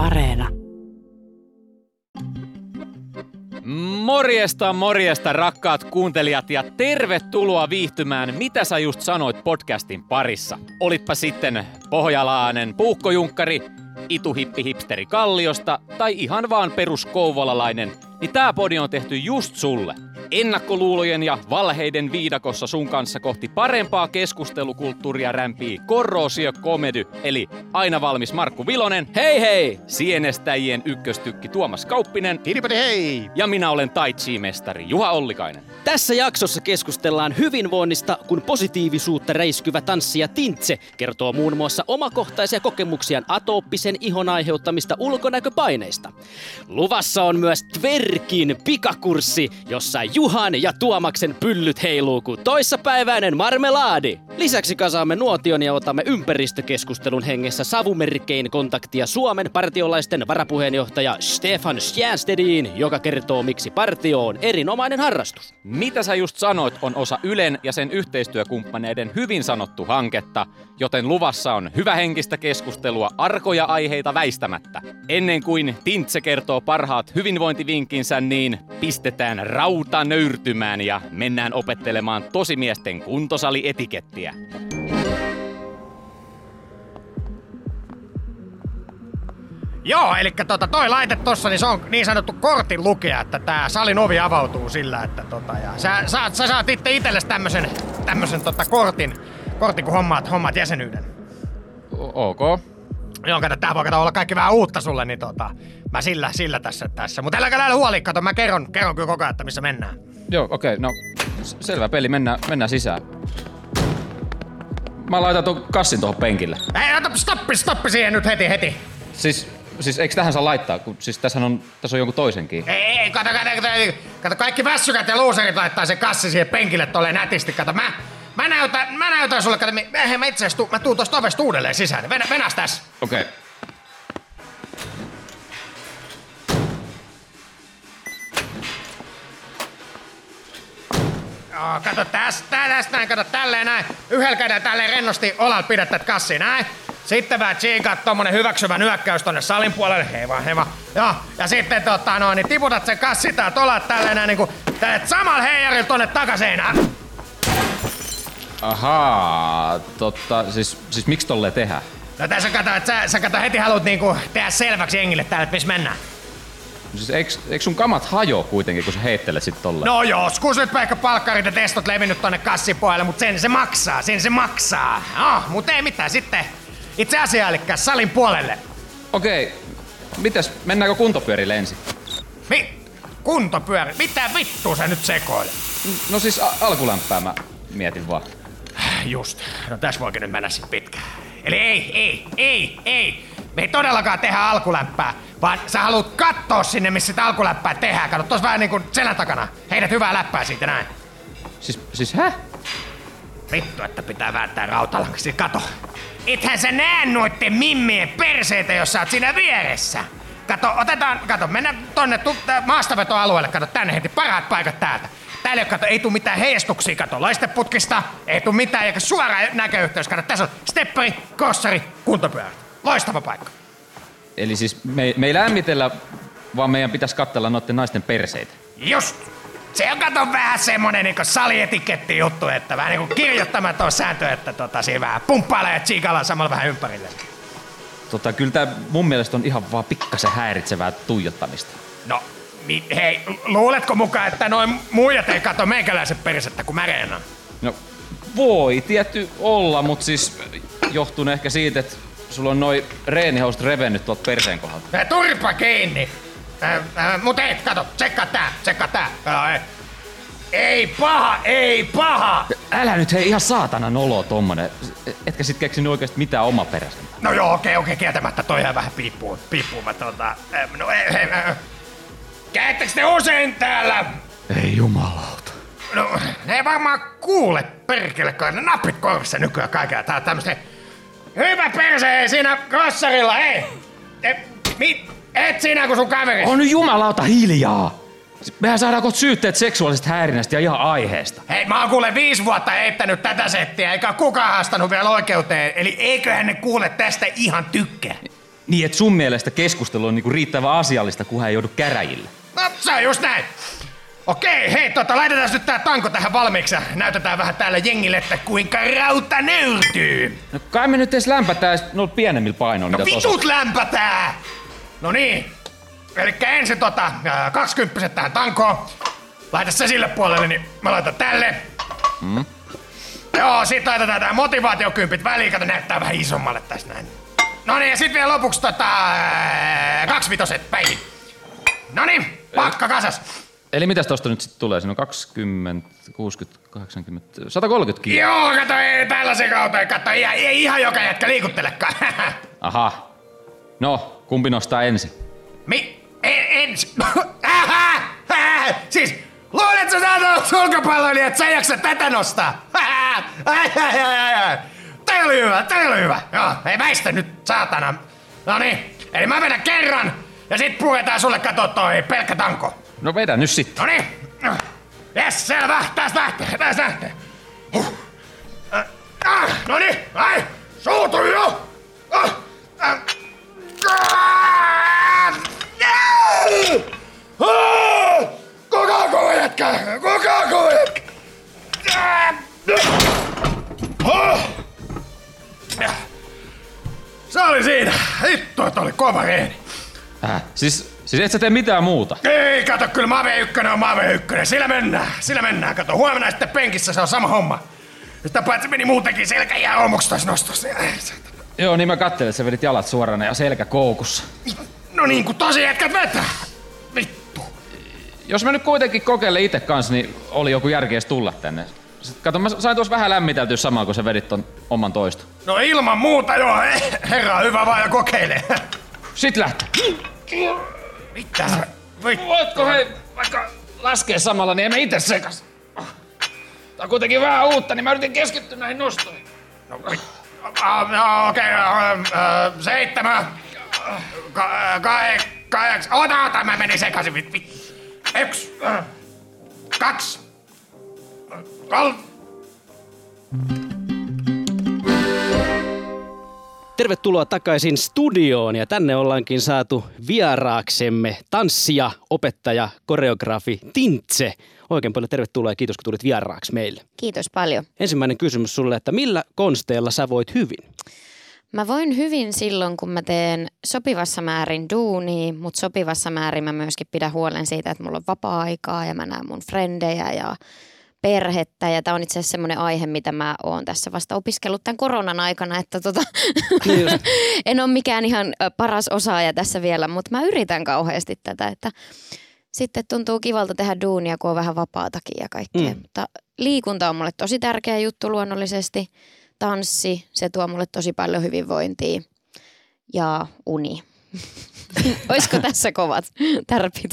Areena. Morjesta, morjesta rakkaat kuuntelijat ja tervetuloa viihtymään Mitä sä just sanoit podcastin parissa. Olitpa sitten pohjalaanen puukkojunkkari, ituhippi hipsteri Kalliosta tai ihan vaan peruskouvolalainen, niin tää podi on tehty just sulle – Ennakkoluulojen ja valheiden viidakossa sun kanssa kohti parempaa keskustelukulttuuria rämpii Korrosio Komedy, eli aina valmis Markku Vilonen. Hei hei! Sienestäjien ykköstykki Tuomas Kauppinen. Kiripati hei! Ja minä olen Tai mestari Juha Ollikainen. Tässä jaksossa keskustellaan hyvinvoinnista, kun positiivisuutta räiskyvä tanssija Tintse kertoo muun muassa omakohtaisia kokemuksiaan atooppisen ihon aiheuttamista ulkonäköpaineista. Luvassa on myös Tverkin pikakurssi, jossa Juhan ja Tuomaksen pyllyt heiluu kuin toissapäiväinen marmelaadi. Lisäksi kasaamme nuotion ja otamme ympäristökeskustelun hengessä savumerkein kontaktia Suomen partiolaisten varapuheenjohtaja Stefan Stjernstedin, joka kertoo miksi partio on erinomainen harrastus. Mitä sä just sanoit on osa Ylen ja sen yhteistyökumppaneiden hyvin sanottu hanketta, joten luvassa on hyvähenkistä keskustelua arkoja aiheita väistämättä. Ennen kuin Tintse kertoo parhaat hyvinvointivinkinsä, niin pistetään rauta nöyrtymään ja mennään opettelemaan tosimiesten kuntosali-etikettiä. Joo, eli tota, toi laite tossa, niin se on niin sanottu kortin lukea, että tää salin ovi avautuu sillä, että tota, ja sä, saat, sä saat itse itsellesi tämmösen, tämmösen tota, kortin, kortin, kun hommaat, hommaat jäsenyyden. O- ok. Joo, kato, tää voi kato olla kaikki vähän uutta sulle, niin tota, mä sillä, sillä tässä, tässä. Mutta äläkä lähde huoli, kato, mä kerron, kerron kyllä koko ajan, että missä mennään. Joo, okei, okay, no selvä peli, mennään, mennään sisään. Mä laitan tuon kassin tuohon penkille. Ei, stoppi, stoppi siihen nyt heti, heti. Siis, siis eikö tähän saa laittaa, kun siis tässä on, tässä on jonkun toisenkin. Ei, ei, kato, kato, kato, kato, kaikki väsykät ja luuserit laittaa se kassi siihen penkille tolleen nätisti, kato, mä, mä näytän, mä näytän sulle, kato, mä, mä itse asiassa, mä tuun tosta ovesta uudelleen sisään, venä, venäs tässä. Okei. Okay. Joo, kato tästä, tästä näin, kato tälleen näin. Yhdellä kädellä tälleen rennosti olalla pidät tätä kassi näin. Sitten vähän tsiikat tommonen hyväksyvä nyökkäys tonne salin puolelle. Hei vaan, hei vaan. Joo, ja sitten tota noin, niin tiputat sen kassi tää olat tälleen näin niinku, teet samalla heijarilla tonne takaseinään. Ahaa, totta, siis, siis miksi tolleen tehdään? No tässä kato, että sä, sä kato heti haluat niinku tehdä selväksi jengille täällä, että missä mennään. Siis eikö, eikö sun kamat hajo kuitenkin, kun sä heittelet sit tolleen? No joskus nyt ehkä palkkarit ja testot levinnyt tonne kassin puolelle, mut sen se maksaa, sen se maksaa. Oh, mut ei mitään sitten. Itse asiaa, eli salin puolelle. Okei, okay. mitäs, mennäänkö kuntopyörille ensin? Mi? Kuntopyörä? Mitä vittua sä nyt sekoilet? No siis a- alkulämpää mä mietin vaan. Just. No tässä voikin nyt mennä sit pitkään. Eli ei, ei, ei, ei. Me ei todellakaan tehdä alkuläppää, vaan sä haluat katsoa sinne, missä sitä alkuläppää tehdään. Kato, tossa vähän niinku selän takana. Heidät hyvää läppää siitä näin. Siis, siis hä? Vittu, että pitää vääntää rautalankasi. Kato. Ethän sä näe noitten mimmien perseitä, jos sä oot siinä vieressä. Kato, otetaan, kato, mennään tonne tu, maastavetoalueelle, kato tänne heti, parhaat paikat täältä. Täällä kato, ei tuu mitään heistuksia, kato, laisteputkista, ei tuu mitään, eikä suora näköyhteys, kato, tässä on stepperi, kossari, kuntopyörä. Loistava paikka. Eli siis me, me ei lämmitellä, vaan meidän pitäisi katsella noiden naisten perseitä. Just. Se on kato vähän semmonen niinku salietiketti juttu, että vähän niinku kirjoittamaton sääntö, että tota siinä vähän pumppailee ja tsiikalla samalla vähän ympärille. Tota, kyllä tää mun mielestä on ihan vaan pikkasen häiritsevää tuijottamista. No, mi, hei, luuletko mukaan, että noin muijat ei kato meikäläisen persettä kuin mä reenaan? No, voi tietty olla, mutta siis johtuu ehkä siitä, että sulla on noin reenihousut revennyt tuolta perseen kohdalta. Turpa kiinni! Äh, äh, mut ei, kato, tsekkaa tää, tsekkaa tää. Kato, ei. ei paha, ei paha! Älä nyt hei ihan saatana nolo tommonen. Etkä sit keksinyt oikeesti mitään omaperäisempää. No joo, okei, okei, kieltämättä toi ihan vähän piippuu, piippuu, mä tota... Äh, no ei, ei, äh, Käyttekö te usein täällä? Ei jumalauta. No, ne ei varmaan kuule perkele, kun ne napit korvissa nykyään kaikkea. Tää on tämmöstä... Hyvä perse, ei siinä rossarilla, ei! E, mi, et sinä kun sun kaveri. On nyt jumalauta hiljaa! Mehän saadaan kohta syytteet seksuaalisesta häirinnästä ja ihan aiheesta. Hei, mä oon kuule viisi vuotta heittänyt tätä settiä, eikä kukaan haastanut vielä oikeuteen. Eli eiköhän ne kuule tästä ihan tykkää. Niin, että sun mielestä keskustelu on niinku riittävän asiallista, kun hän ei joudu käräjille. No, se on just näin. Okei, hei, tota, laitetaan nyt tää tanko tähän valmiiksi ja näytetään vähän täällä jengille, että kuinka rauta nöyrtyy. No kai me nyt edes lämpätään noilla pienemmillä painoilla, No mitä vitut lämpätää! No niin. Eli ensin tota, kaksikymppiset tähän tankoon. Laita se sille puolelle, niin mä laitan tälle. Mm. Joo, sit laitetaan tää motivaatiokympit väliin, kato näyttää vähän isommalle tässä näin. No niin, ja sit vielä lopuksi tota, kaksivitoset päihin. No niin, pakka kasas. Eli mitäs tosta nyt sitten tulee? Siinä on 20, 60, 80, 130 kiloa. Joo, kato, ei tällaisen kautta, kato, ei, ei ihan joka jätkä liikuttelekaan. Aha. No, kumpi nostaa ensin? Mi? En, ens... Ähä! Ähä! Siis, luulet sä saat sulkapalloilija, että sä jaksa tätä nostaa? Toi oli hyvä, toi oli hyvä. Joo, ei väistä nyt, saatana. No niin, eli mä vedän kerran, ja sit puetaan sulle kato toi pelkkä tanko. No vedä nyt sitten. No niin. Jes, selvä. Tästä lähtee, tästä lähtee. Huh. Äh, äh, no niin, ai. Suutu jo. Ah, äh. Ah! Ah, Kuka on kova jätkä? Kuka on kova jätkä? Se oli siinä. Hitto, että oli kova reeni. Äh, siis, siis et sä tee mitään muuta. Ei, kato, kyllä Mave 1 on Mave 1. Sillä mennään, sillä mennään. Kato, huomenna sitten penkissä se on sama homma. Sitä paitsi meni muutenkin selkä ja omuksi taas nostossa. Joo, niin mä kattelin, että sä vedit jalat suorana ja selkä koukussa. No niin kuin tosi jätkät vetää. Vittu. Jos mä nyt kuitenkin kokeilen itse kanssa, niin oli joku järki edes tulla tänne. Sitten kato, mä sain tuossa vähän lämmiteltyä samaa, kun sä vedit ton oman toista. No ilman muuta joo. Herra, hyvä vaan ja kokeile. Sitten lähtee. Mitä sä? Vittu. Voitko hei vaikka laskea samalla, niin emme itse sekas. Tää on kuitenkin vähän uutta, niin mä yritin keskittyä näihin nostoihin. No, vittu. Ah, okei, okay, uh, seitsemän, ka- kahe, kahdeksan, ota, ota, mä menin sekaisin. Yksi, äh, kaksi, kolme, Tervetuloa takaisin studioon ja tänne ollaankin saatu vieraaksemme tanssija, opettaja, koreografi Tintse. Oikein paljon tervetuloa ja kiitos kun tulit vieraaksi meille. Kiitos paljon. Ensimmäinen kysymys sulle, että millä konsteilla sä voit hyvin? Mä voin hyvin silloin, kun mä teen sopivassa määrin duunia, mutta sopivassa määrin mä myöskin pidän huolen siitä, että mulla on vapaa-aikaa ja mä näen mun frendejä ja perhettä. Ja tämä on itse asiassa semmoinen aihe, mitä mä oon tässä vasta opiskellut tämän koronan aikana, että tota, Niin en ole mikään ihan paras osaaja tässä vielä, mutta mä yritän kauheasti tätä, että sitten tuntuu kivalta tehdä duunia, kun on vähän vapaatakin ja kaikkea. Mm. Mutta liikunta on mulle tosi tärkeä juttu luonnollisesti. Tanssi, se tuo mulle tosi paljon hyvinvointia. Ja uni. Olisiko tässä kovat tärpit?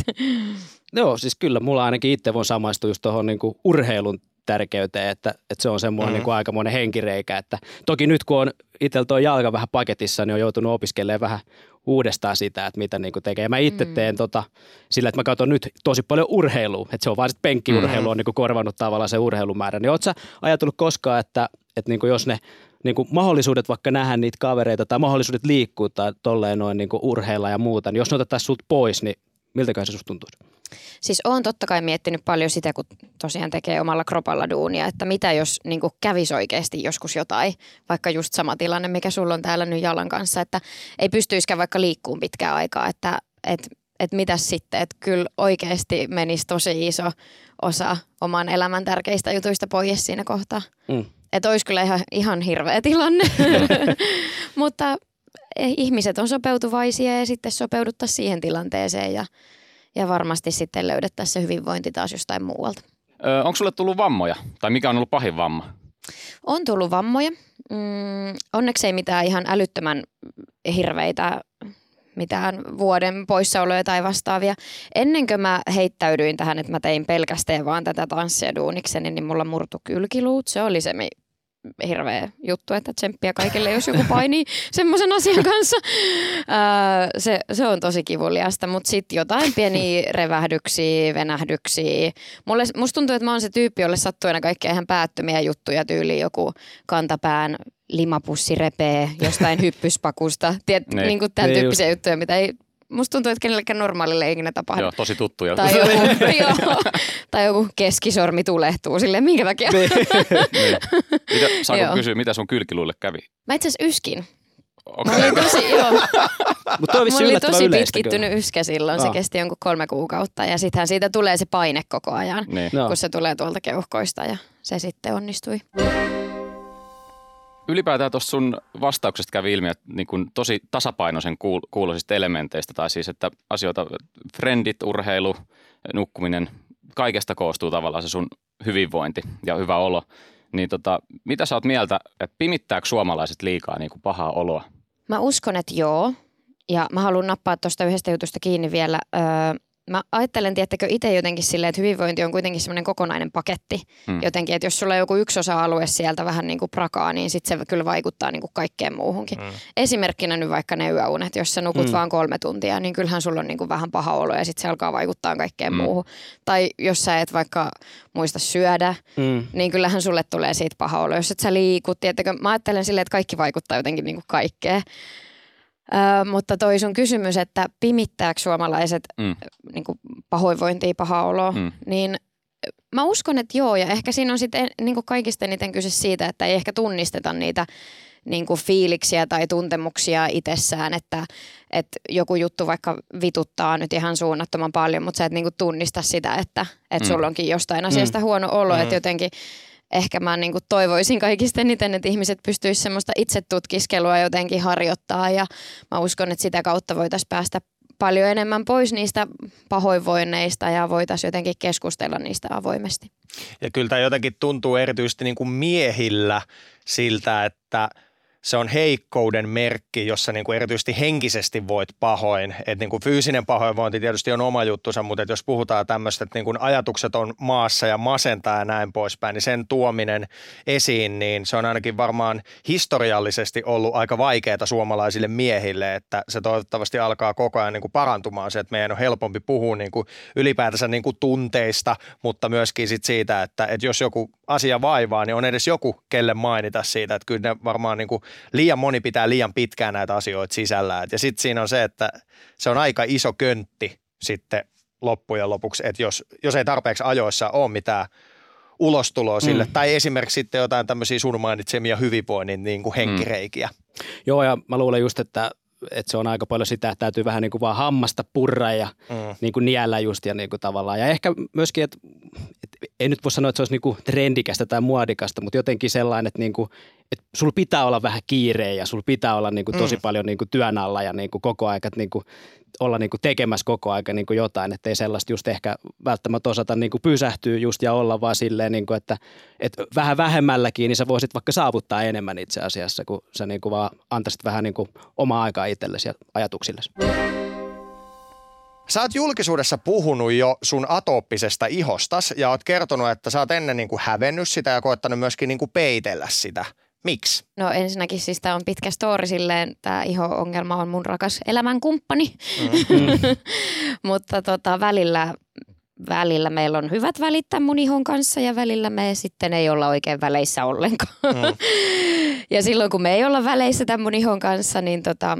Joo, siis kyllä mulla ainakin itse voin samaistua just tuohon niinku urheilun tärkeyteen, että, että se on semmoinen mm-hmm. niinku aikamoinen henkireikä. Että toki nyt kun on itsellä tuo jalka vähän paketissa, niin on joutunut opiskelemaan vähän uudestaan sitä, että mitä niinku tekee. Ja mä itse mm. teen tota, sillä, että mä katson nyt tosi paljon urheilua, että se on vaan sit penkkiurheilu mm. on niinku korvannut tavallaan se urheilumäärä. Niin oot sä ajatellut koskaan, että, että niinku jos ne niinku mahdollisuudet vaikka nähdä niitä kavereita tai mahdollisuudet liikkua tai tolleen noin niinku urheilla ja muuta, niin jos ne otettaisiin sulta pois, niin miltäkään se susta tuntuisi? Siis oon totta kai miettinyt paljon sitä, kun tosiaan tekee omalla kropalla duunia, että mitä jos niin kävisi oikeasti joskus jotain, vaikka just sama tilanne, mikä sulla on täällä nyt jalan kanssa, että ei pystyisikään vaikka liikkuun pitkään aikaa, että et, et mitäs sitten, että kyllä oikeasti menisi tosi iso osa oman elämän tärkeistä jutuista pois siinä kohtaa. Mm. Että olisi kyllä ihan, ihan hirveä tilanne, mutta eh, ihmiset on sopeutuvaisia ja sitten sopeuduttaa siihen tilanteeseen ja, ja varmasti sitten löydettäisiin se hyvinvointi taas jostain muualta. Öö, onko sulle tullut vammoja? Tai mikä on ollut pahin vamma? On tullut vammoja. Mm, onneksi ei mitään ihan älyttömän hirveitä mitään vuoden poissaoloja tai vastaavia. Ennen kuin mä heittäydyin tähän, että mä tein pelkästään vaan tätä tanssia duunikseni, niin mulla murtu kylkiluut. Se oli se mi- hirveä juttu, että tsemppiä kaikille, jos joku painii semmoisen asian kanssa. Ää, se, se on tosi kivuliasta, mutta sitten jotain pieniä revähdyksiä, venähdyksiä. Mulle, musta tuntuu, että mä oon se tyyppi, jolle sattuu aina kaikkea ihan päättömiä juttuja, tyyliin joku kantapään limapussi repee jostain hyppyspakusta. Tiet, Niin. niin kuin tämän Niin tyyppisiä juttuja, mitä ei musta tuntuu, että kenellekään normaalille ei ikinä tapahdu. Joo, tosi tuttuja. Tai joku, joo, tai joku keskisormi tulehtuu silleen, minkä takia? niin. Mitä, saanko Joo. kysyä, mitä sun kylkiluille kävi? Mä itse asiassa yskin. Okei. Mä olin tosi, joo, on vissi mulla oli tosi pitkittynyt kyllä. yskä silloin. Se Aa. kesti jonkun kolme kuukautta ja sittenhän siitä tulee se paine koko ajan, Niin. Kun se tulee tuolta keuhkoista ja se sitten onnistui. Ylipäätään tuossa sun vastauksesta kävi ilmi, että niin kun tosi tasapainoisen kuul- kuuloisista elementeistä, tai siis että asioita, frendit, urheilu, nukkuminen, kaikesta koostuu tavallaan se sun hyvinvointi ja hyvä olo. Niin tota, mitä sä oot mieltä, että pimittääkö suomalaiset liikaa niin kuin pahaa oloa? Mä uskon, että joo. Ja mä haluan nappaa tuosta yhdestä jutusta kiinni vielä. Öö, mä ajattelen, tiettäkö itse jotenkin silleen, että hyvinvointi on kuitenkin semmoinen kokonainen paketti. Mm. Jotenkin, että jos sulla on joku yksi osa-alue sieltä vähän niin kuin prakaa, niin sitten se kyllä vaikuttaa niin kuin kaikkeen muuhunkin. Mm. Esimerkkinä nyt vaikka ne yöunet, jos sä nukut Mm. vaan kolme tuntia, niin kyllähän sulla on niin kuin vähän paha olo ja sitten se alkaa vaikuttaa kaikkeen Mm. mm. muuhun. Tai jos sä et vaikka muista syödä, Mm. niin kyllähän sulle tulee siitä paha olo. Jos et sä liikut, tiettäkö, mä ajattelen silleen, että kaikki vaikuttaa jotenkin niin kuin kaikkeen. Öö, mutta toi sun kysymys, että pimittääkö suomalaiset Mm. niin kuin pahoinvointia, paha olo, Mm. mm. niin mä uskon, että joo. Ja ehkä siinä on sitten niin kuin kaikista eniten kyse siitä, että ei ehkä tunnisteta niitä niin kuin fiiliksiä tai tuntemuksia itsessään, että, että joku juttu vaikka vituttaa nyt ihan suunnattoman paljon, mutta sä et niin kuin tunnista sitä, että, että Mm. sulla onkin jostain asiasta huono olo, Mm. että jotenkin ehkä mä niin kuin toivoisin kaikista eniten, että ihmiset pystyisivät semmoista itsetutkiskelua jotenkin harjoittaa ja mä uskon, että sitä kautta voitaisiin päästä paljon enemmän pois niistä pahoinvoinneista ja voitaisiin jotenkin keskustella niistä avoimesti. Ja kyllä tämä jotenkin tuntuu erityisesti niin kuin miehillä siltä, että se on heikkouden merkki, jossa niin kuin erityisesti henkisesti voit pahoin. Et niin kuin fyysinen pahoinvointi tietysti on oma juttusa, mutta et jos puhutaan tämmöistä, että niin kuin ajatukset on maassa ja masentaa ja näin poispäin, niin sen tuominen esiin, niin se on ainakin varmaan historiallisesti ollut aika vaikeaa suomalaisille miehille, että se toivottavasti alkaa koko ajan niin kuin parantumaan se, että meidän on helpompi puhua niin kuin ylipäätänsä niin kuin tunteista, mutta myöskin sit siitä, että, että jos joku asia vaivaa, niin on edes joku, kelle mainita siitä, että kyllä ne varmaan niin kuin liian moni pitää liian pitkään näitä asioita sisällään. Ja sitten siinä on se, että se on aika iso köntti sitten loppujen lopuksi, että jos, jos ei tarpeeksi ajoissa ole mitään ulostuloa sille, mm. tai esimerkiksi sitten jotain tämmöisiä sun mainitsemia hyvinvoinnin niin kuin henkireikiä. Joo, ja mä luulen just, että, että se on aika paljon sitä, että täytyy vähän niin kuin vaan hammasta purra ja Mm. niin kuin niellä just ja niin kuin tavallaan. Ja ehkä myöskin, että, että ei nyt voi sanoa, että se olisi niin kuin trendikästä tai muodikasta, mutta jotenkin sellainen, että, niin kuin, että sulla pitää olla vähän kiireä ja sulla pitää olla niin kuin tosi Mm. paljon niin kuin työn alla ja niin kuin koko että niin kuin olla niin kuin tekemässä koko aika niin kuin jotain, ettei sellaista just ehkä välttämättä osata niin kuin pysähtyä just ja olla vaan silleen, niin kuin, että, että vähän vähemmälläkin, niin sä voisit vaikka saavuttaa enemmän itse asiassa, kun sä niin kuin vaan antaisit vähän niin kuin omaa aikaa itsellesi ja ajatuksillesi. Sä oot julkisuudessa puhunut jo sun atooppisesta ihostas ja oot kertonut, että sä oot ennen niin kuin hävennyt sitä ja koettanut myöskin niin kuin peitellä sitä. Miksi? No ensinnäkin siis tämä on pitkä story silleen, tämä iho-ongelma on mun rakas elämänkumppani, Mm. mutta tota, välillä, välillä meillä on hyvät välit tämän mun ihon kanssa ja välillä me sitten ei olla oikein väleissä ollenkaan. Mm. ja silloin kun me ei olla väleissä tämän mun ihon kanssa, niin tota,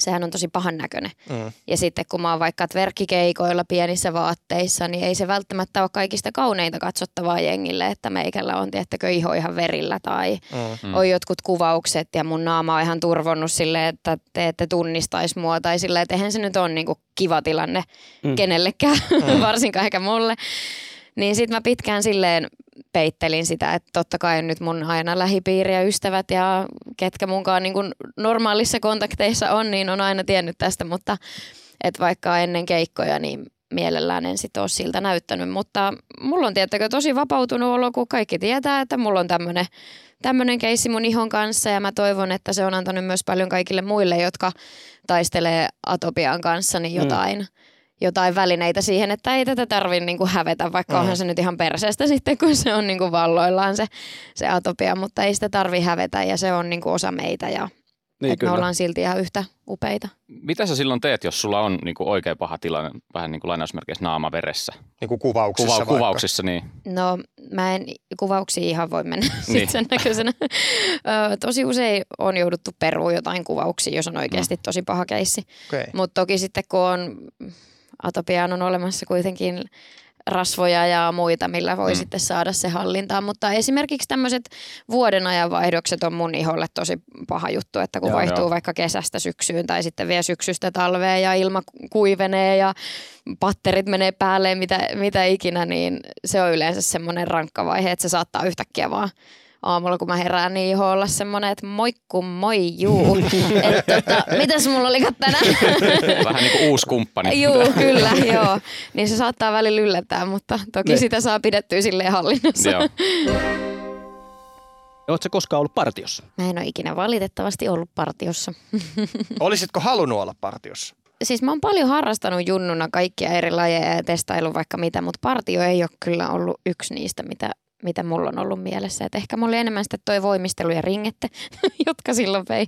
sehän on tosi pahan näköinen. Mm. Ja sitten kun mä oon vaikka verkkikeikoilla pienissä vaatteissa, niin ei se välttämättä ole kaikista kauneinta katsottavaa jengille, että meikällä on, tiettäkö, iho ihan verillä tai Mm. on jotkut kuvaukset ja mun naama on ihan turvonnut silleen, että te ette tunnistaisi mua tai silleen, että eihän se nyt ole niinku kiva tilanne mm. kenellekään, mm. varsinkaan ehkä mulle. Niin sit mä pitkään silleen peittelin sitä, että totta kai nyt mun aina lähipiiri ja ystävät ja ketkä munkaan niin kuin normaalissa kontakteissa on, niin on aina tiennyt tästä, mutta et vaikka ennen keikkoja, niin mielellään en sit ole siltä näyttänyt. Mutta mulla on tiettäkö tosi vapautunut olo, kun kaikki tietää, että mulla on tämmöinen tämmöinen keissi mun ihon kanssa ja mä toivon, että se on antanut myös paljon kaikille muille, jotka taistelee atopian kanssa, niin jotain, mm. Jotain välineitä siihen, että ei tätä tarvitse niinku hävetä, vaikka Mm. onhan se nyt ihan perseestä sitten, kun se on niinku valloillaan se, se atopia, mutta ei sitä tarvi hävetä ja se on niinku osa meitä ja Niin, että me ollaan silti ihan yhtä upeita. Mitä sä silloin teet, jos sulla on niin kuin oikein paha tilanne, vähän niin kuin lainausmerkeissä naama veressä? Niin kuin kuvauksissa Kuva, Kuvauksissa, niin. No mä en kuvauksia ihan voi mennä niin. sen näköisenä. tosi usein on jouduttu peruun jotain kuvauksia, jos on oikeasti mm. tosi paha keissi. Okay. Mutta toki sitten kun on atopiaan on olemassa kuitenkin rasvoja ja muita, millä voi mm. sitten saada se hallintaan. Mutta esimerkiksi tämmöiset vuoden ajan vaihdokset on mun iholle tosi paha juttu, että kun joo, vaihtuu joo. vaikka kesästä syksyyn tai sitten vielä syksystä talveen ja ilma kuivenee ja patterit menee päälle, mitä, mitä ikinä, niin se on yleensä semmoinen rankka vaihe, että se saattaa yhtäkkiä vaan aamulla, kun mä herään, niin iho olla semmoinen, että moikku moi juu. että tota, mitäs mulla oli tänään? Vähän niin kuin uusi kumppani. Juu, kyllä, joo. Niin se saattaa välillä yllättää, mutta toki ne. sitä saa pidettyä silleen hallinnassa. Joo. Oletko koskaan ollut partiossa? Mä en ole ikinä valitettavasti ollut partiossa. Olisitko halunnut olla partiossa? Siis mä oon paljon harrastanut junnuna kaikkia eri lajeja ja testailu vaikka mitä, mutta partio ei ole kyllä ollut yksi niistä, mitä mitä mulla on ollut mielessä. Et ehkä mulla oli enemmän sitten toi voimistelu ja ringette, jotka silloin vei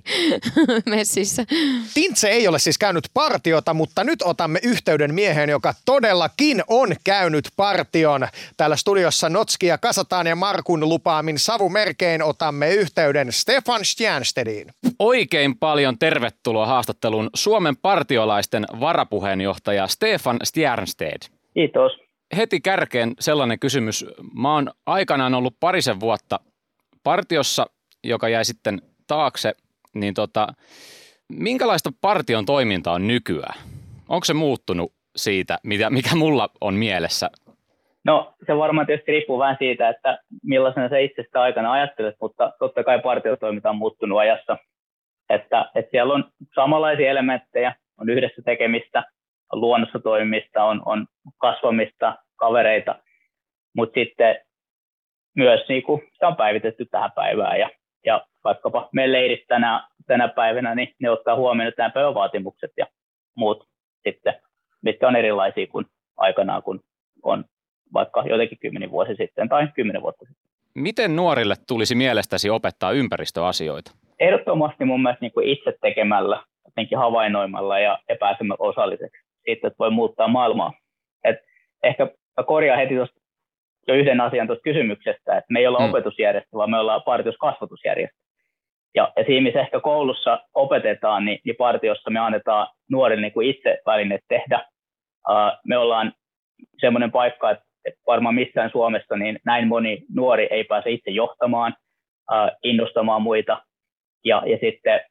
messissä. Tintse ei ole siis käynyt partiota, mutta nyt otamme yhteyden mieheen, joka todellakin on käynyt partion. Täällä studiossa Notskia Kasataan ja Markun lupaamin savumerkein otamme yhteyden Stefan Stjernstediin. Oikein paljon tervetuloa haastatteluun Suomen partiolaisten varapuheenjohtaja Stefan Stjernsted. Kiitos heti kärkeen sellainen kysymys. Mä oon aikanaan ollut parisen vuotta partiossa, joka jäi sitten taakse, niin tota, minkälaista partion toiminta on nykyään? Onko se muuttunut siitä, mitä, mikä mulla on mielessä? No se varmaan tietysti riippuu vähän siitä, että millaisena sä itse sitä aikana ajattelet, mutta totta kai partiotoiminta on muuttunut ajassa. Että, että siellä on samanlaisia elementtejä, on yhdessä tekemistä, luonnossa toimimista, on, on kasvamista, kavereita, mutta sitten myös niin kuin, sitä on päivitetty tähän päivään ja, ja vaikkapa meidän leirit tänä, tänä päivänä, niin ne ottaa huomioon tämän päivän vaatimukset ja muut sitten, mitkä on erilaisia kuin aikanaan, kun on vaikka jotenkin kymmenen vuosi sitten tai kymmenen vuotta sitten. Miten nuorille tulisi mielestäsi opettaa ympäristöasioita? Ehdottomasti mun mielestä niin kuin itse tekemällä, jotenkin havainnoimalla ja, ja pääsemällä osalliseksi siitä, että voi muuttaa maailmaa. Et ehkä mä korjaan heti tuosta jo yhden asian tuosta kysymyksestä, että me ei olla mm. opetusjärjestö, vaan me ollaan partioskasvatusjärjestö. Ja, ja siinä, missä ehkä koulussa opetetaan, niin, niin partiossa me annetaan nuorille niin kuin itse välineet tehdä. Uh, me ollaan semmoinen paikka, että, että varmaan missään Suomessa niin näin moni nuori ei pääse itse johtamaan, uh, innostamaan muita. Ja, ja sitten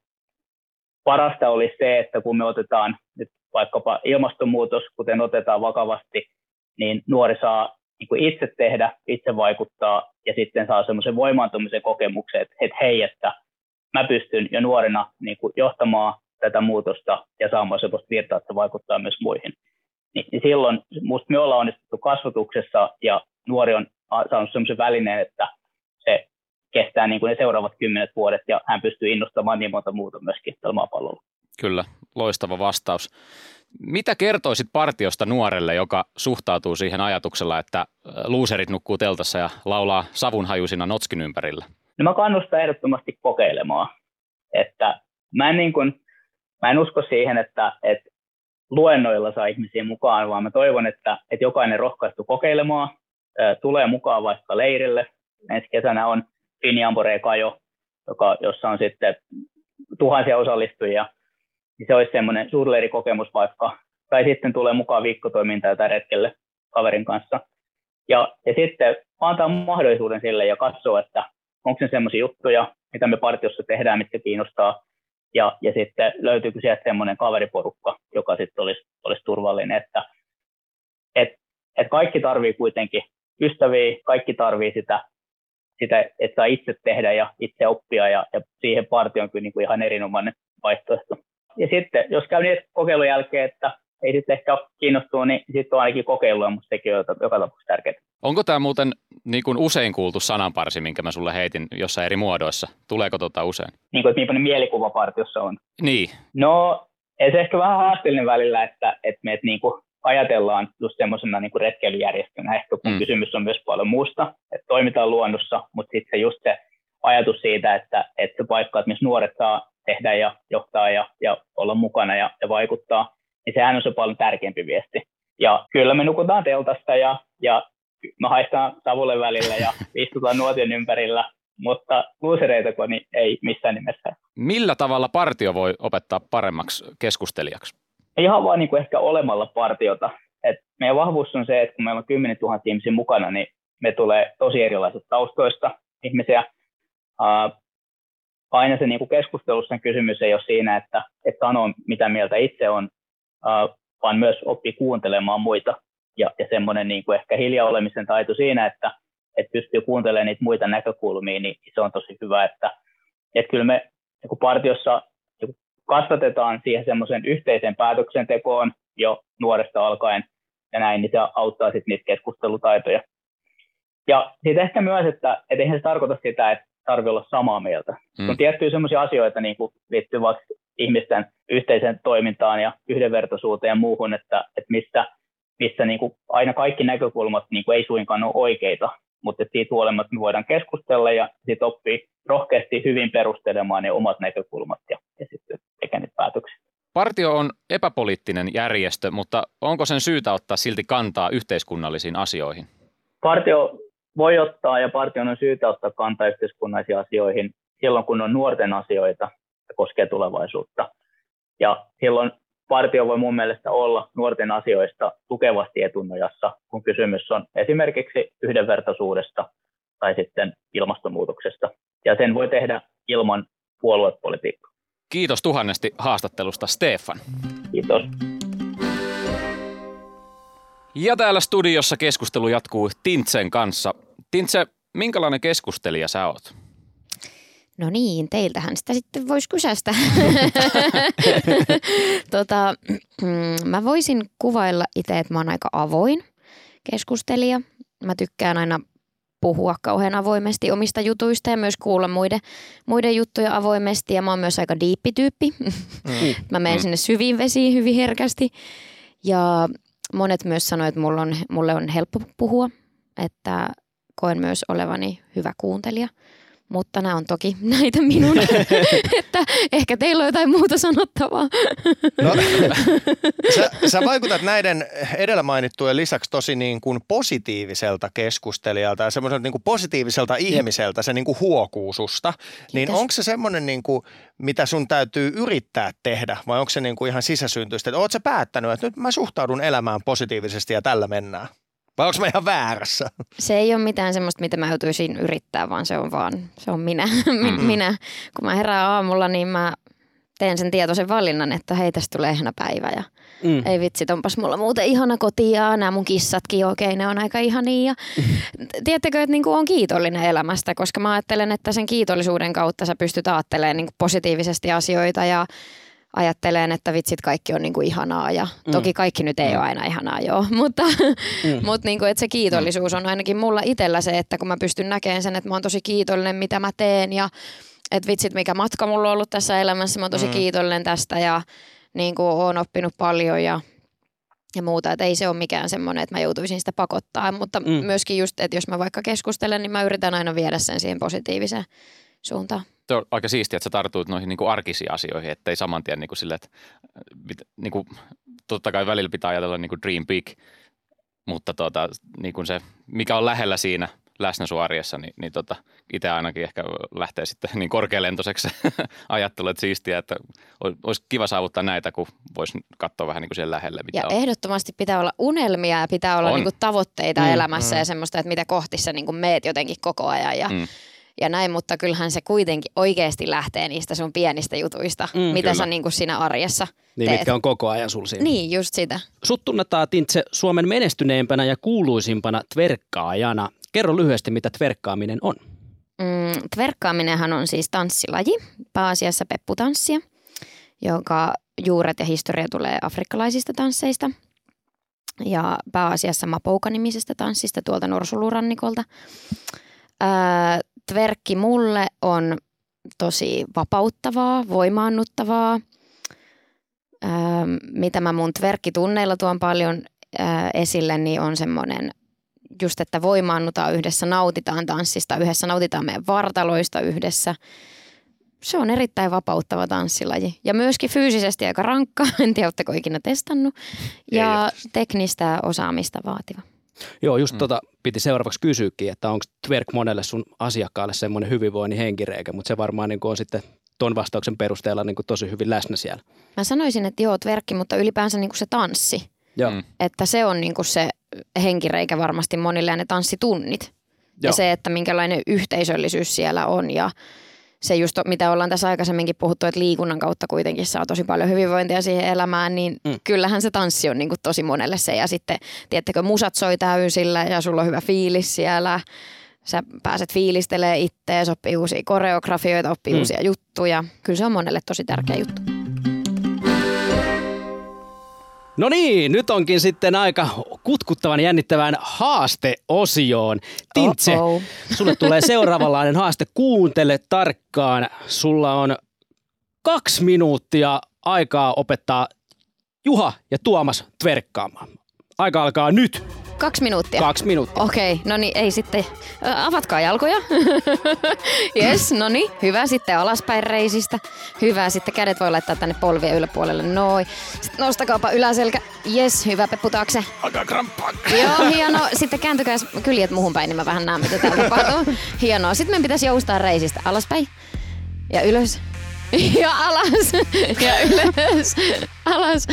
parasta olisi se, että kun me otetaan nyt vaikkapa ilmastonmuutos, kuten otetaan vakavasti, niin nuori saa niin kuin itse tehdä, itse vaikuttaa ja sitten saa semmoisen voimaantumisen kokemuksen, että, että hei, että mä pystyn jo nuorena niin kuin johtamaan tätä muutosta ja saamaan semmoista virtaa, että vaikuttaa myös muihin. Niin, niin silloin musta me ollaan onnistuttu kasvatuksessa ja nuori on saanut semmoisen välineen, että se kestää niin kuin ne seuraavat kymmenet vuodet ja hän pystyy innostamaan niin monta muuta myöskin tällä maapallolla. Kyllä, loistava vastaus. Mitä kertoisit partiosta nuorelle, joka suhtautuu siihen ajatuksella, että luuserit nukkuu teltassa ja laulaa savunhajuisina notskin ympärillä? No mä kannustan ehdottomasti kokeilemaan. Että mä, en niin kuin, mä en usko siihen, että, että luennoilla saa ihmisiä mukaan, vaan mä toivon, että, että jokainen rohkaistu kokeilemaan, tulee mukaan vaikka leirille. Ensi kesänä on Finiambore Kajo, joka, jossa on sitten tuhansia osallistujia niin se olisi semmoinen suurleirikokemus vaikka, tai sitten tulee mukaan viikkotoimintaa tai retkelle kaverin kanssa. Ja, ja sitten antaa mahdollisuuden sille ja katsoa, että onko se semmoisia juttuja, mitä me partiossa tehdään, mitkä kiinnostaa, ja, ja sitten löytyykö sieltä semmoinen kaveriporukka, joka sitten olisi, olisi turvallinen, että et, et kaikki tarvii kuitenkin ystäviä, kaikki tarvii sitä, sitä, että saa itse tehdä ja itse oppia, ja, ja siihen partio on kyllä niin kuin ihan erinomainen vaihtoehto. Ja sitten, jos käy niin kokeilun jälkeen, että ei sitten ehkä kiinnostuu, niin sitten on ainakin kokeilua, mutta sekin on joka tapauksessa tärkeää. Onko tämä muuten niin kuin usein kuultu sananparsi, minkä mä sulle heitin jossain eri muodoissa? Tuleeko tota usein? Niin kuin, että millainen mielikuva partiossa on. Niin. No, se ehkä vähän haasteellinen välillä, että, että me niin kuin ajatellaan just semmoisena niin kuin retkeilyjärjestönä, ehkä kun mm. kysymys on myös paljon muusta, että toimitaan luonnossa, mutta sitten just se ajatus siitä, että, että se paikka, että missä nuoret saa tehdä ja johtaa ja, ja olla mukana ja, ja vaikuttaa, niin sehän on se paljon tärkeämpi viesti. Ja kyllä me nukutaan teltasta ja, ja me haistaan savulle välillä ja istutaan nuotion ympärillä, mutta luusereita niin ei missään nimessä. Millä tavalla partio voi opettaa paremmaksi keskustelijaksi? Ihan vaan niin kuin ehkä olemalla partiota. Et meidän vahvuus on se, että kun meillä on 10 000 ihmisiä mukana, niin me tulee tosi erilaisista taustoista ihmisiä. Uh, aina se niin kuin keskustelussa kysymys ei ole siinä, että, että sanoo mitä mieltä itse on, vaan myös oppii kuuntelemaan muita. Ja, ja semmoinen niin kuin ehkä hiljaa olemisen taito siinä, että, että pystyy kuuntelemaan niitä muita näkökulmia, niin se on tosi hyvä, että, että kyllä me niin partiossa niin kasvatetaan siihen semmoisen yhteisen päätöksentekoon jo nuoresta alkaen, ja näin, niin se auttaa sitten niitä keskustelutaitoja. Ja sitten ehkä myös, että et eihän se tarkoita sitä, että tarvitse olla samaa mieltä. Mm. On tiettyjä sellaisia asioita niin kuin liittyy vaikka ihmisten yhteiseen toimintaan ja yhdenvertaisuuteen ja muuhun, että, että missä, missä niin kuin aina kaikki näkökulmat niin kuin ei suinkaan ole oikeita, mutta siitä huolimatta me voidaan keskustella ja sitten oppii rohkeasti hyvin perustelemaan ne omat näkökulmat ja, ja sitten tekee niitä päätöksiä. Partio on epäpoliittinen järjestö, mutta onko sen syytä ottaa silti kantaa yhteiskunnallisiin asioihin? Partio voi ottaa ja partion on syytä ottaa kantaa yhteiskunnallisiin asioihin silloin, kun on nuorten asioita ja koskee tulevaisuutta. Ja silloin partio voi mun mielestä olla nuorten asioista tukevasti etunojassa, kun kysymys on esimerkiksi yhdenvertaisuudesta tai sitten ilmastonmuutoksesta. Ja sen voi tehdä ilman puoluepolitiikkaa. Kiitos tuhannesti haastattelusta, Stefan. Kiitos. Ja täällä studiossa keskustelu jatkuu Tintsen kanssa. Tintse, minkälainen keskustelija sä oot? No niin, teiltähän sitä sitten voisi kysästä. tota, mä voisin kuvailla itse, että mä oon aika avoin keskustelija. Mä tykkään aina puhua kauhean avoimesti omista jutuista ja myös kuulla muiden, muiden juttuja avoimesti. Ja mä oon myös aika diippityyppi. Mm. mä menen mm. sinne syviin vesiin hyvin herkästi. Ja monet myös sanoivat, että mulle on, mulle on helppo puhua, että koen myös olevani hyvä kuuntelija. Mutta nämä on toki näitä minun, että ehkä teillä on jotain muuta sanottavaa. No, sä, sä vaikutat näiden edellä mainittujen lisäksi tosi niin kuin positiiviselta keskustelijalta ja semmoiselta niin kuin positiiviselta ihmiseltä, se niin kuin huokuu susta. Niin onko se semmoinen, niin kuin, mitä sun täytyy yrittää tehdä vai onko se niin kuin ihan sisäsyntyistä? Oletko sä päättänyt, että nyt mä suhtaudun elämään positiivisesti ja tällä mennään? Vai onko mä ihan väärässä? Se ei ole mitään semmoista, mitä mä joutuisin yrittää, vaan se on vaan, se on minä. Mm-hmm. minä. Kun mä herään aamulla, niin mä teen sen tietoisen valinnan, että hei, tästä tulee ihana päivä ja mm. ei vitsi, onpas mulla muuten ihana koti ja nämä mun kissatkin, okei, okay, ne on aika ihania. Ja tiedättekö, että niinku on kiitollinen elämästä, koska mä ajattelen, että sen kiitollisuuden kautta sä pystyt ajattelemaan niinku positiivisesti asioita ja ajattelen, että vitsit kaikki on niinku ihanaa ja mm. toki kaikki nyt ei mm. ole aina ihanaa joo, mutta, mm. mutta niinku, että se kiitollisuus on ainakin mulla itsellä se, että kun mä pystyn näkemään sen, että mä oon tosi kiitollinen mitä mä teen ja että vitsit mikä matka mulla on ollut tässä elämässä, mä oon tosi mm. kiitollinen tästä ja niin kuin oon oppinut paljon ja ja muuta, että ei se ole mikään semmoinen, että mä joutuisin sitä pakottaa, mutta mm. myöskin just, että jos mä vaikka keskustelen, niin mä yritän aina viedä sen siihen positiiviseen suuntaan se on aika siistiä, että sä tartuit noihin niin kuin arkisiin asioihin, ettei saman tien niin kuin sille, että niin kuin, totta kai välillä pitää ajatella niin kuin dream big, mutta tota, niin kuin se, mikä on lähellä siinä läsnä sun arjessa, niin, niin tota, itse ainakin ehkä lähtee sitten niin korkealentoiseksi ajattelu, että siistiä, että olisi kiva saavuttaa näitä, kun voisi katsoa vähän niin kuin siellä lähelle. Mitä ja on. ehdottomasti pitää olla unelmia ja pitää olla niin kuin tavoitteita mm, elämässä mm. ja semmoista, että mitä kohti sä niin kuin meet jotenkin koko ajan ja mm ja näin, mutta kyllähän se kuitenkin oikeasti lähtee niistä sun pienistä jutuista, mm, mitä kyllä. sä niin kuin siinä arjessa Niin, teet. mitkä on koko ajan sul siinä. Niin, just sitä. Sut tunnetaan Tintse Suomen menestyneimpänä ja kuuluisimpana tverkkaajana. Kerro lyhyesti, mitä tverkkaaminen on. Mm, tverkkaaminenhan on siis tanssilaji, pääasiassa pepputanssia, jonka juuret ja historia tulee afrikkalaisista tansseista ja pääasiassa Mapouka-nimisestä tanssista tuolta Norsulurannikolta. Öö, tverkki mulle on tosi vapauttavaa, voimaannuttavaa. Öö, mitä mä mun tverkkitunneilla tuon paljon öö, esille, niin on semmoinen just, että voimaannutaan yhdessä, nautitaan tanssista yhdessä, nautitaan meidän vartaloista yhdessä. se on erittäin vapauttava tanssilaji. Ja myöskin fyysisesti aika rankka, en tiedä, oletteko ikinä testannut. Ja teknistä osaamista vaativa. Joo, just mm. tota piti seuraavaksi kysyäkin, että onko twerk monelle sun asiakkaalle semmoinen hyvinvoinnin henkireikä, mutta se varmaan niin on sitten ton vastauksen perusteella niin tosi hyvin läsnä siellä. Mä sanoisin, että joo, twerkki, mutta ylipäänsä niin se tanssi. Joo. Mm. Että se on niin se henkireikä varmasti monille ja ne tanssitunnit. Joo. Ja se, että minkälainen yhteisöllisyys siellä on ja se just, mitä ollaan tässä aikaisemminkin puhuttu, että liikunnan kautta kuitenkin saa tosi paljon hyvinvointia siihen elämään, niin mm. kyllähän se tanssi on niin kuin tosi monelle se. Ja sitten, tiettekö, musat soi täysillä ja sulla on hyvä fiilis siellä. Sä pääset fiilistelee ittees, oppii uusia koreografioita, oppii mm. uusia juttuja. Kyllä se on monelle tosi tärkeä juttu. No niin, nyt onkin sitten aika kutkuttavan jännittävään haasteosioon. Tintse, Uh-oh. sulle tulee seuraavanlainen haaste. Kuuntele tarkkaan. Sulla on kaksi minuuttia aikaa opettaa Juha ja Tuomas tverkkaamaan. Aika alkaa nyt. Kaksi minuuttia. Kaksi minuuttia. Okei, okay, no niin, ei sitten. Avatkaa jalkoja. yes, no niin, hyvä sitten alaspäin reisistä. Hyvä, sitten kädet voi laittaa tänne polvien yläpuolelle. Noin. Sitten nostakaapa yläselkä. Yes, hyvä peppu taakse. Aika kramppaa. Joo, hienoa. Sitten kääntykää kyljet muuhun päin, niin mä vähän näen, mitä täällä tapahtuu. Hienoa. Sitten meidän pitäisi joustaa reisistä. Alaspäin ja ylös. Ja alas. Ja ylös. Alas.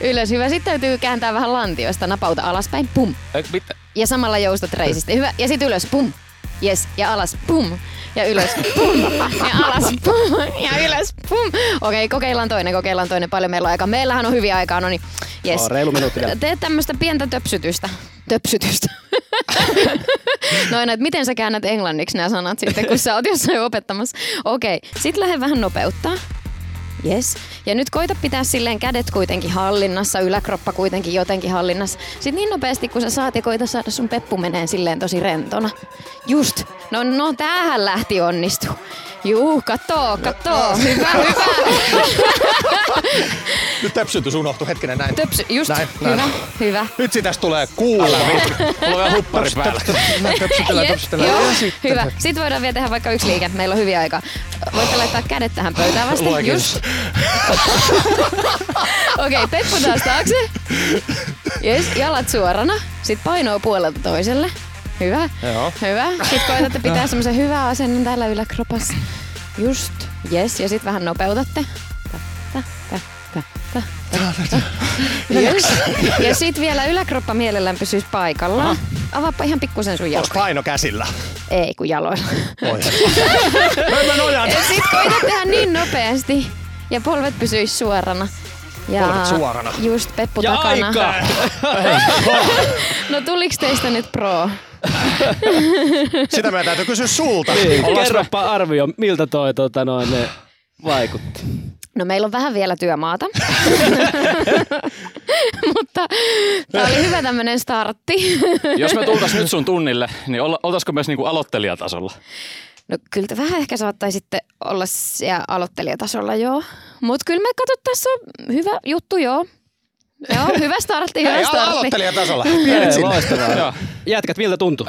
Ylös. Hyvä. Sitten täytyy kääntää vähän lantioista. Napauta alaspäin. Pum. Ja samalla joustat reisistä. Hyvä. Ja sitten ylös. Pum. Yes. Ja alas. Pum. Ja ylös. Pum. Ja alas. Pum. Ja ylös. Pum. Okei, kokeillaan toinen. Kokeillaan toinen. Paljon meillä on aikaa. Meillähän on hyviä aikaa. No niin. Yes. Oh, reilu minuutti. Tee tämmöistä pientä töpsytystä. Töpsytystä. no että miten sä käännät englanniksi nämä sanat sitten, kun sä oot jossain opettamassa. Okei, okay. sit lähde vähän nopeuttaa. Yes. Ja nyt koita pitää silleen kädet kuitenkin hallinnassa, yläkroppa kuitenkin jotenkin hallinnassa. Sitten niin nopeasti kun sä saat ja koita saada sun peppu meneen silleen tosi rentona. Just. No, no tämähän lähti onnistu. Juu, katoo, katoo. Hyvä, hyvä. Nyt töpsytys unohtui hetkinen näin. Töpsy, just. Näin, hyvä, näin. hyvä. Nyt siitä tulee kuulla. Mulla on huppari päällä. Töpsytellään, töpsytellään. Joo, hyvä. Sitten voidaan vielä tehdä vaikka yksi liike. Meillä on hyviä aikaa. Voitte laittaa kädet tähän pöytään vasten. Just. Okei, okay, Peppu taas taakse. Yes, jalat suorana. Sitten painoa puolelta toiselle. Hyvä. Joo. Hyvä. Sitten koetatte pitää semmoisen hyvän asennon täällä yläkropassa. Just. Yes. Ja sitten vähän nopeutatte. Tä, tä, tä, tä, tä, tä. Yes. Ja sitten vielä yläkroppa mielellään pysyisi paikallaan. Avaappa ihan pikkusen sun jalkoja. Onko paino käsillä? Ei, kun jaloilla. Oi. mä nojaan. Ja sit koita tehdä niin nopeasti. Ja polvet pysyis suorana. Ja Polvet suorana. Just Peppu Ja takana. aika! No tuliks teistä nyt pro? Sitä meidän täytyy kysyä sulta. Niin, kerropa arvio, miltä toi tota, noin, ne vaikutti. No meillä on vähän vielä työmaata. Mutta tää oli hyvä tämmönen startti. Jos me tultais nyt sun tunnille, niin oltaisiko myös niinku aloittelijatasolla? No kyllä te vähän ehkä saattaisitte olla siellä aloittelijatasolla, joo. Mutta kyllä me on hyvä juttu, joo. Joo, hyvä startti, hyvä Ei, alo- startti. aloittelijatasolla. Pienet sinne. loistavaa. Joo. Jätkät, miltä tuntuu?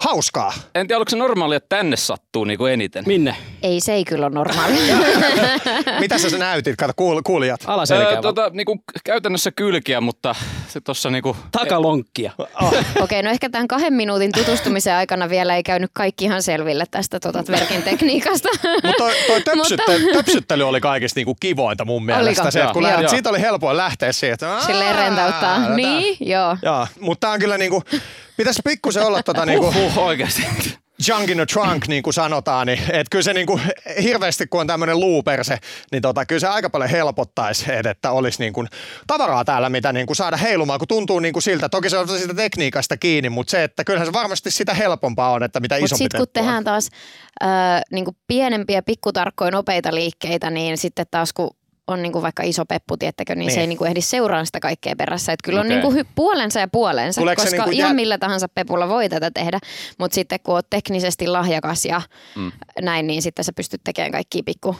Hauskaa. En tiedä, oliko se normaalia, että tänne sattuu niinku eniten. Minne? Ei, se ei kyllä ole normaali. Mitä sä näytit? Kato, kuul- kuulijat. Alaselkää Öö, tota, niinku, käytännössä kylkiä, mutta se tossa niinku... Takalonkkia. Okei, no ehkä tämän kahden minuutin tutustumisen aikana vielä ei käynyt kaikki ihan selville tästä tota Tverkin tekniikasta. Mutta toi, toi töpsytte, töpsyttely oli kaikista niinku kivointa mun mielestä. Oliko? Se, että kun Joo. Joo. siitä oli helpoin lähteä siitä. Silleen rentouttaa. tätä- Niin, joo. Joo, mutta tää on kyllä niinku, pitäisi pikkusen olla tota niinku Huh, oikeasti. Junk in a trunk, niin kuin sanotaan, niin et kyllä se niinku, hirveästi kun on tämmöinen luuperse, niin tota, kyllä se aika paljon helpottaisi, et, että olisi niinku tavaraa täällä, mitä niinku saada heilumaan, kun tuntuu niinku siltä, toki se on siitä tekniikasta kiinni, mutta se, että kyllähän se varmasti sitä helpompaa on, että mitä Mutta isompi sitten kun tehdään taas äh, niinku pienempiä, pikkutarkkoja, nopeita liikkeitä, niin sitten taas kun on niinku vaikka iso peppu, tiettäkö, niin, niin. se Niin. ei niinku ehdi seuraan sitä kaikkea perässä. Et kyllä Okei. on niinku hy- puolensa ja puolensa, Tuleeko koska niinku ihan jä- millä tahansa pepulla voi tätä tehdä. Mutta sitten kun oot teknisesti lahjakas ja mm. näin, niin sitten sä pystyt tekemään kaikki pikku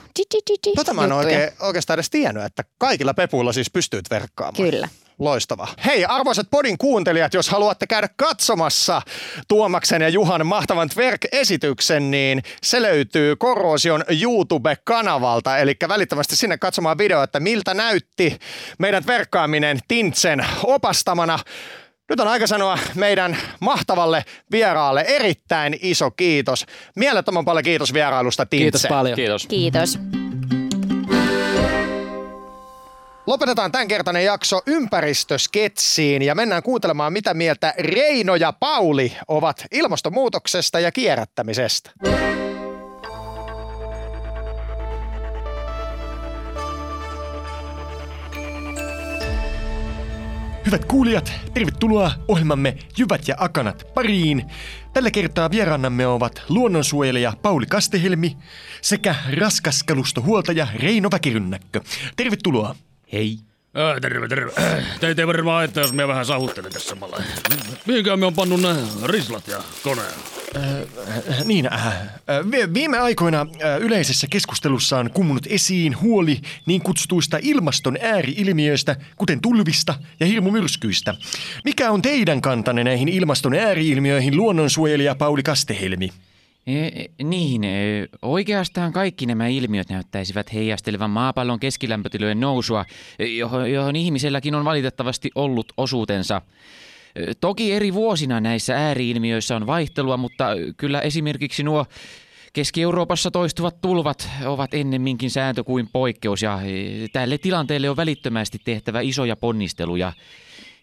Tota mä en oikein, oikeastaan edes tiennyt, että kaikilla pepuilla siis pystyy verkkaamaan. Kyllä. Loistava. Hei arvoisat podin kuuntelijat, jos haluatte käydä katsomassa Tuomaksen ja Juhan mahtavan Twerk-esityksen, niin se löytyy Korrosion YouTube-kanavalta. Eli välittömästi sinne katsomaan video, että miltä näytti meidän verkkaaminen Tintsen opastamana. Nyt on aika sanoa meidän mahtavalle vieraalle erittäin iso kiitos. Mielettömän paljon kiitos vierailusta Tintse. Kiitos paljon. Kiitos. Kiitos. Lopetetaan tämänkertainen jakso ympäristösketsiin ja mennään kuuntelemaan, mitä mieltä Reino ja Pauli ovat ilmastonmuutoksesta ja kierrättämisestä. Hyvät kuulijat, tervetuloa ohjelmamme Jyvät ja akanat pariin. Tällä kertaa vieraannamme ovat luonnonsuojelija Pauli Kastehelmi sekä raskaskalustohuoltaja Reino Väkirynnäkkö. Tervetuloa. Hei. Ää, terve, terve. Teitä ei varmaan haittaa, jos minä vähän sahuttelen tässä samalla. Mihinkään me on pannut ne rislat ja koneen? Äh, Niin, äh, äh, vi- viime aikoina äh, yleisessä keskustelussa on kummunut esiin huoli niin kutsutuista ilmaston ääriilmiöistä, kuten tulvista ja hirmumyrskyistä. Mikä on teidän kantanne näihin ilmaston ääriilmiöihin luonnonsuojelija Pauli Kastehelmi? E, niin, e, oikeastaan kaikki nämä ilmiöt näyttäisivät heijastelevan maapallon keskilämpötilojen nousua, e, johon, johon ihmiselläkin on valitettavasti ollut osuutensa. E, Toki eri vuosina näissä ääriilmiöissä on vaihtelua, mutta kyllä esimerkiksi nuo Keski-Euroopassa toistuvat tulvat ovat ennemminkin sääntö kuin poikkeus ja e, tälle tilanteelle on välittömästi tehtävä isoja ponnisteluja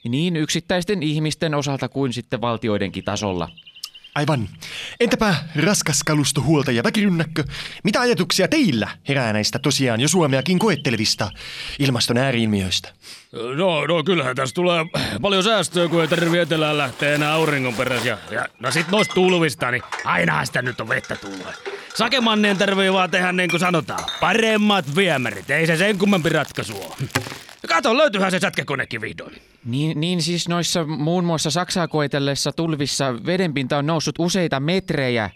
niin yksittäisten ihmisten osalta kuin sitten valtioidenkin tasolla. Aivan. Entäpä raskas kalustohuoltaja Väkirynnäkkö? Mitä ajatuksia teillä herää näistä tosiaan jo Suomeakin koettelevista ilmaston ääriilmiöistä? No, no kyllähän tässä tulee paljon säästöä, kun ei tarvitse etelään lähteä enää auringon perässä. Ja, ja, no sit noista tulvista, niin ainahan sitä nyt on vettä tulee. Sakemannien tarvii vaan tehdä niin kuin sanotaan. Paremmat viemärit, ei se sen kummempi ratkaisu ole. Kato, löytyyhän se sätkäkonekin vihdoin. Niin, niin siis noissa muun muassa Saksaa koetellessa tulvissa vedenpinta on noussut useita metrejä.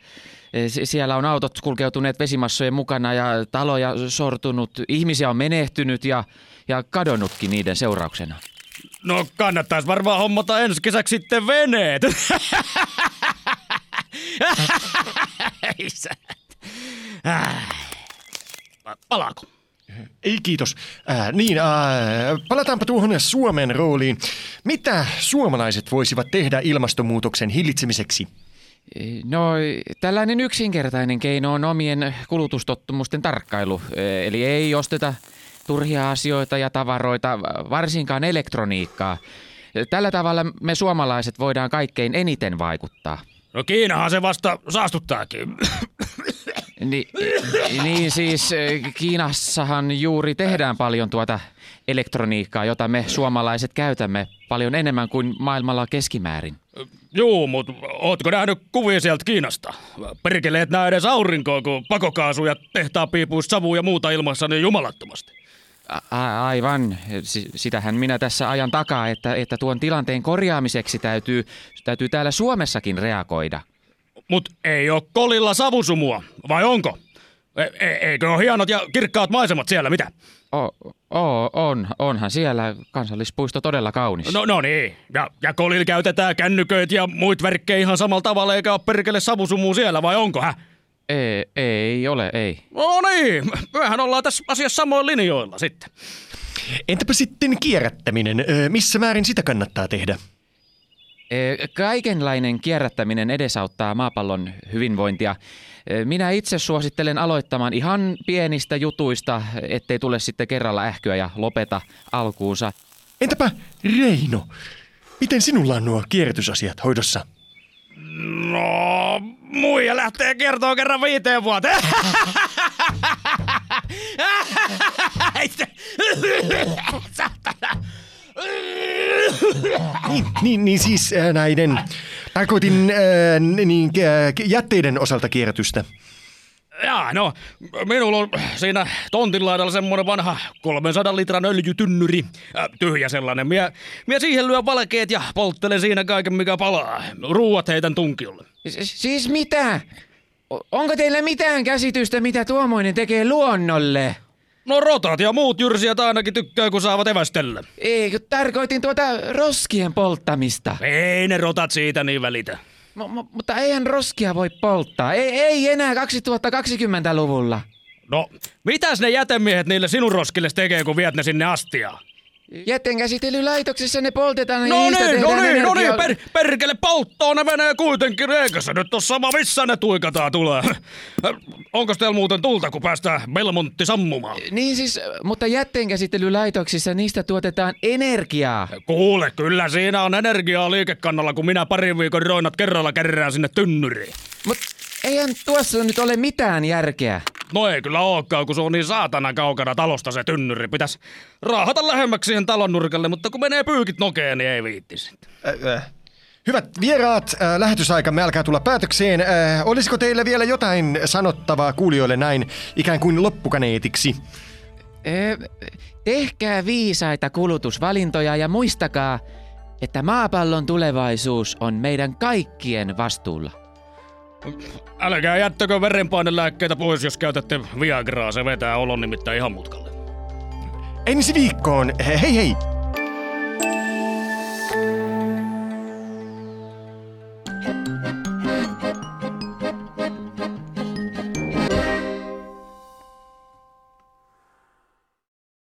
E, Sie- Siellä on autot kulkeutuneet vesimassojen mukana ja taloja sortunut, ihmisiä on menehtynyt ja, ja kadonnutkin niiden seurauksena. No kannattaisi varmaan hommata ensi kesäksi sitten veneet. Palaako? Ei kiitos. Äh, niin, äh, palataanpa tuohon Suomen rooliin. Mitä suomalaiset voisivat tehdä ilmastonmuutoksen hillitsemiseksi? No, tällainen yksinkertainen keino on omien kulutustottumusten tarkkailu. E, Eli ei osteta turhia asioita ja tavaroita, varsinkaan elektroniikkaa. Tällä tavalla me suomalaiset voidaan kaikkein eniten vaikuttaa. No Kiinahan se vasta saastuttaakin. Ni, niin siis eh, Kiinassahan juuri tehdään paljon tuota elektroniikkaa, jota me suomalaiset käytämme paljon enemmän kuin maailmalla keskimäärin. Juu, mut ootko nähnyt kuvia sieltä Kiinasta? Perkeleet näe edes aurinkoa, kun pakokaasu ja tehtaapiipuista savu ja muuta ilmassa niin jumalattomasti. A- aivan, S- sitähän minä tässä ajan takaa, että, että tuon tilanteen korjaamiseksi täytyy, täytyy täällä Suomessakin reagoida. Mut ei oo kolilla savusumua, vai onko? E- e- eikö ole hienot ja kirkkaat maisemat siellä, mitä? O, o, on, onhan siellä kansallispuisto todella kaunis. No, no niin, ja, ja kolilla käytetään kännyköitä ja muit verkkejä ihan samalla tavalla, eikä ole perkele savusumua siellä, vai onko, hä? Ei, ei ole, ei. No niin, mehän ollaan tässä asiassa samoilla linjoilla sitten. Entäpä sitten kierrättäminen? Missä määrin sitä kannattaa tehdä? Ee, Kaikenlainen kierrättäminen edesauttaa maapallon hyvinvointia. Ee, Minä itse suosittelen aloittamaan ihan pienistä jutuista, ettei tule sitten kerralla ähkyä ja lopeta alkuunsa. Entäpä Reino? Miten sinulla on nuo kierrätysasiat hoidossa? No, muija lähtee kertoo kerran viiteen vuoteen. Saatana. Niin, niin, niin siis äh, näiden, tarkoitin äh, niin, äh, jätteiden osalta kierrätystä. Jaa, no, minulla on siinä tontin laidalla semmonen vanha 300 litran öljytynnyri. Äh, tyhjä sellainen. Mie, mie siihen lyön valkeet ja polttelen siinä kaiken mikä palaa. Ruuat heitän tunkiolle. Siis mitä? Onko teillä mitään käsitystä, mitä tuommoinen tekee luonnolle? No rotat ja muut jyrsijät ainakin tykkää, kun saavat evästellä. Ei, kun tarkoitin tuota roskien polttamista. Ei ne rotat siitä niin välitä. M- m- mutta eihän roskia voi polttaa. Ei, ei enää 2020-luvulla. No, mitäs ne jätemiehet niille sinun roskille tekee, kun viet ne sinne astiaan? Jätteenkäsittelylaitoksessa ne poltetaan ja No niistä niin, no niin, no niin, per, perkele polttoon ne menee kuitenkin, eikö se nyt ole sama missä ne tuikataan tulee? Onko teillä muuten tulta, kun päästään Belmontti sammumaan? Niin siis, mutta jätteenkäsittelylaitoksissa niistä tuotetaan energiaa. Kuule, kyllä siinä on energiaa liikekannalla, kun minä parin viikon roinat kerralla kerään sinne tynnyriin. Mut eihän tuossa nyt ole mitään järkeä. No ei kyllä olekaan, kun se on niin saatana kaukana talosta se tynnyri. Pitäis raahata lähemmäksi siihen talon nurkalle, mutta kun menee pyykit nokeen, niin ei viittisi. Äh, äh. Hyvät vieraat, äh, lähetysaikamme alkaa tulla päätökseen. Äh, olisiko teillä vielä jotain sanottavaa kuulijoille näin ikään kuin loppukaneetiksi? Ö, tehkää viisaita kulutusvalintoja ja muistakaa, että maapallon tulevaisuus on meidän kaikkien vastuulla. Älkää jättäkö verenpainelääkkeitä pois, jos käytätte Viagraa. Se vetää olon nimittäin ihan mutkalle. Ensi viikkoon. Hei hei!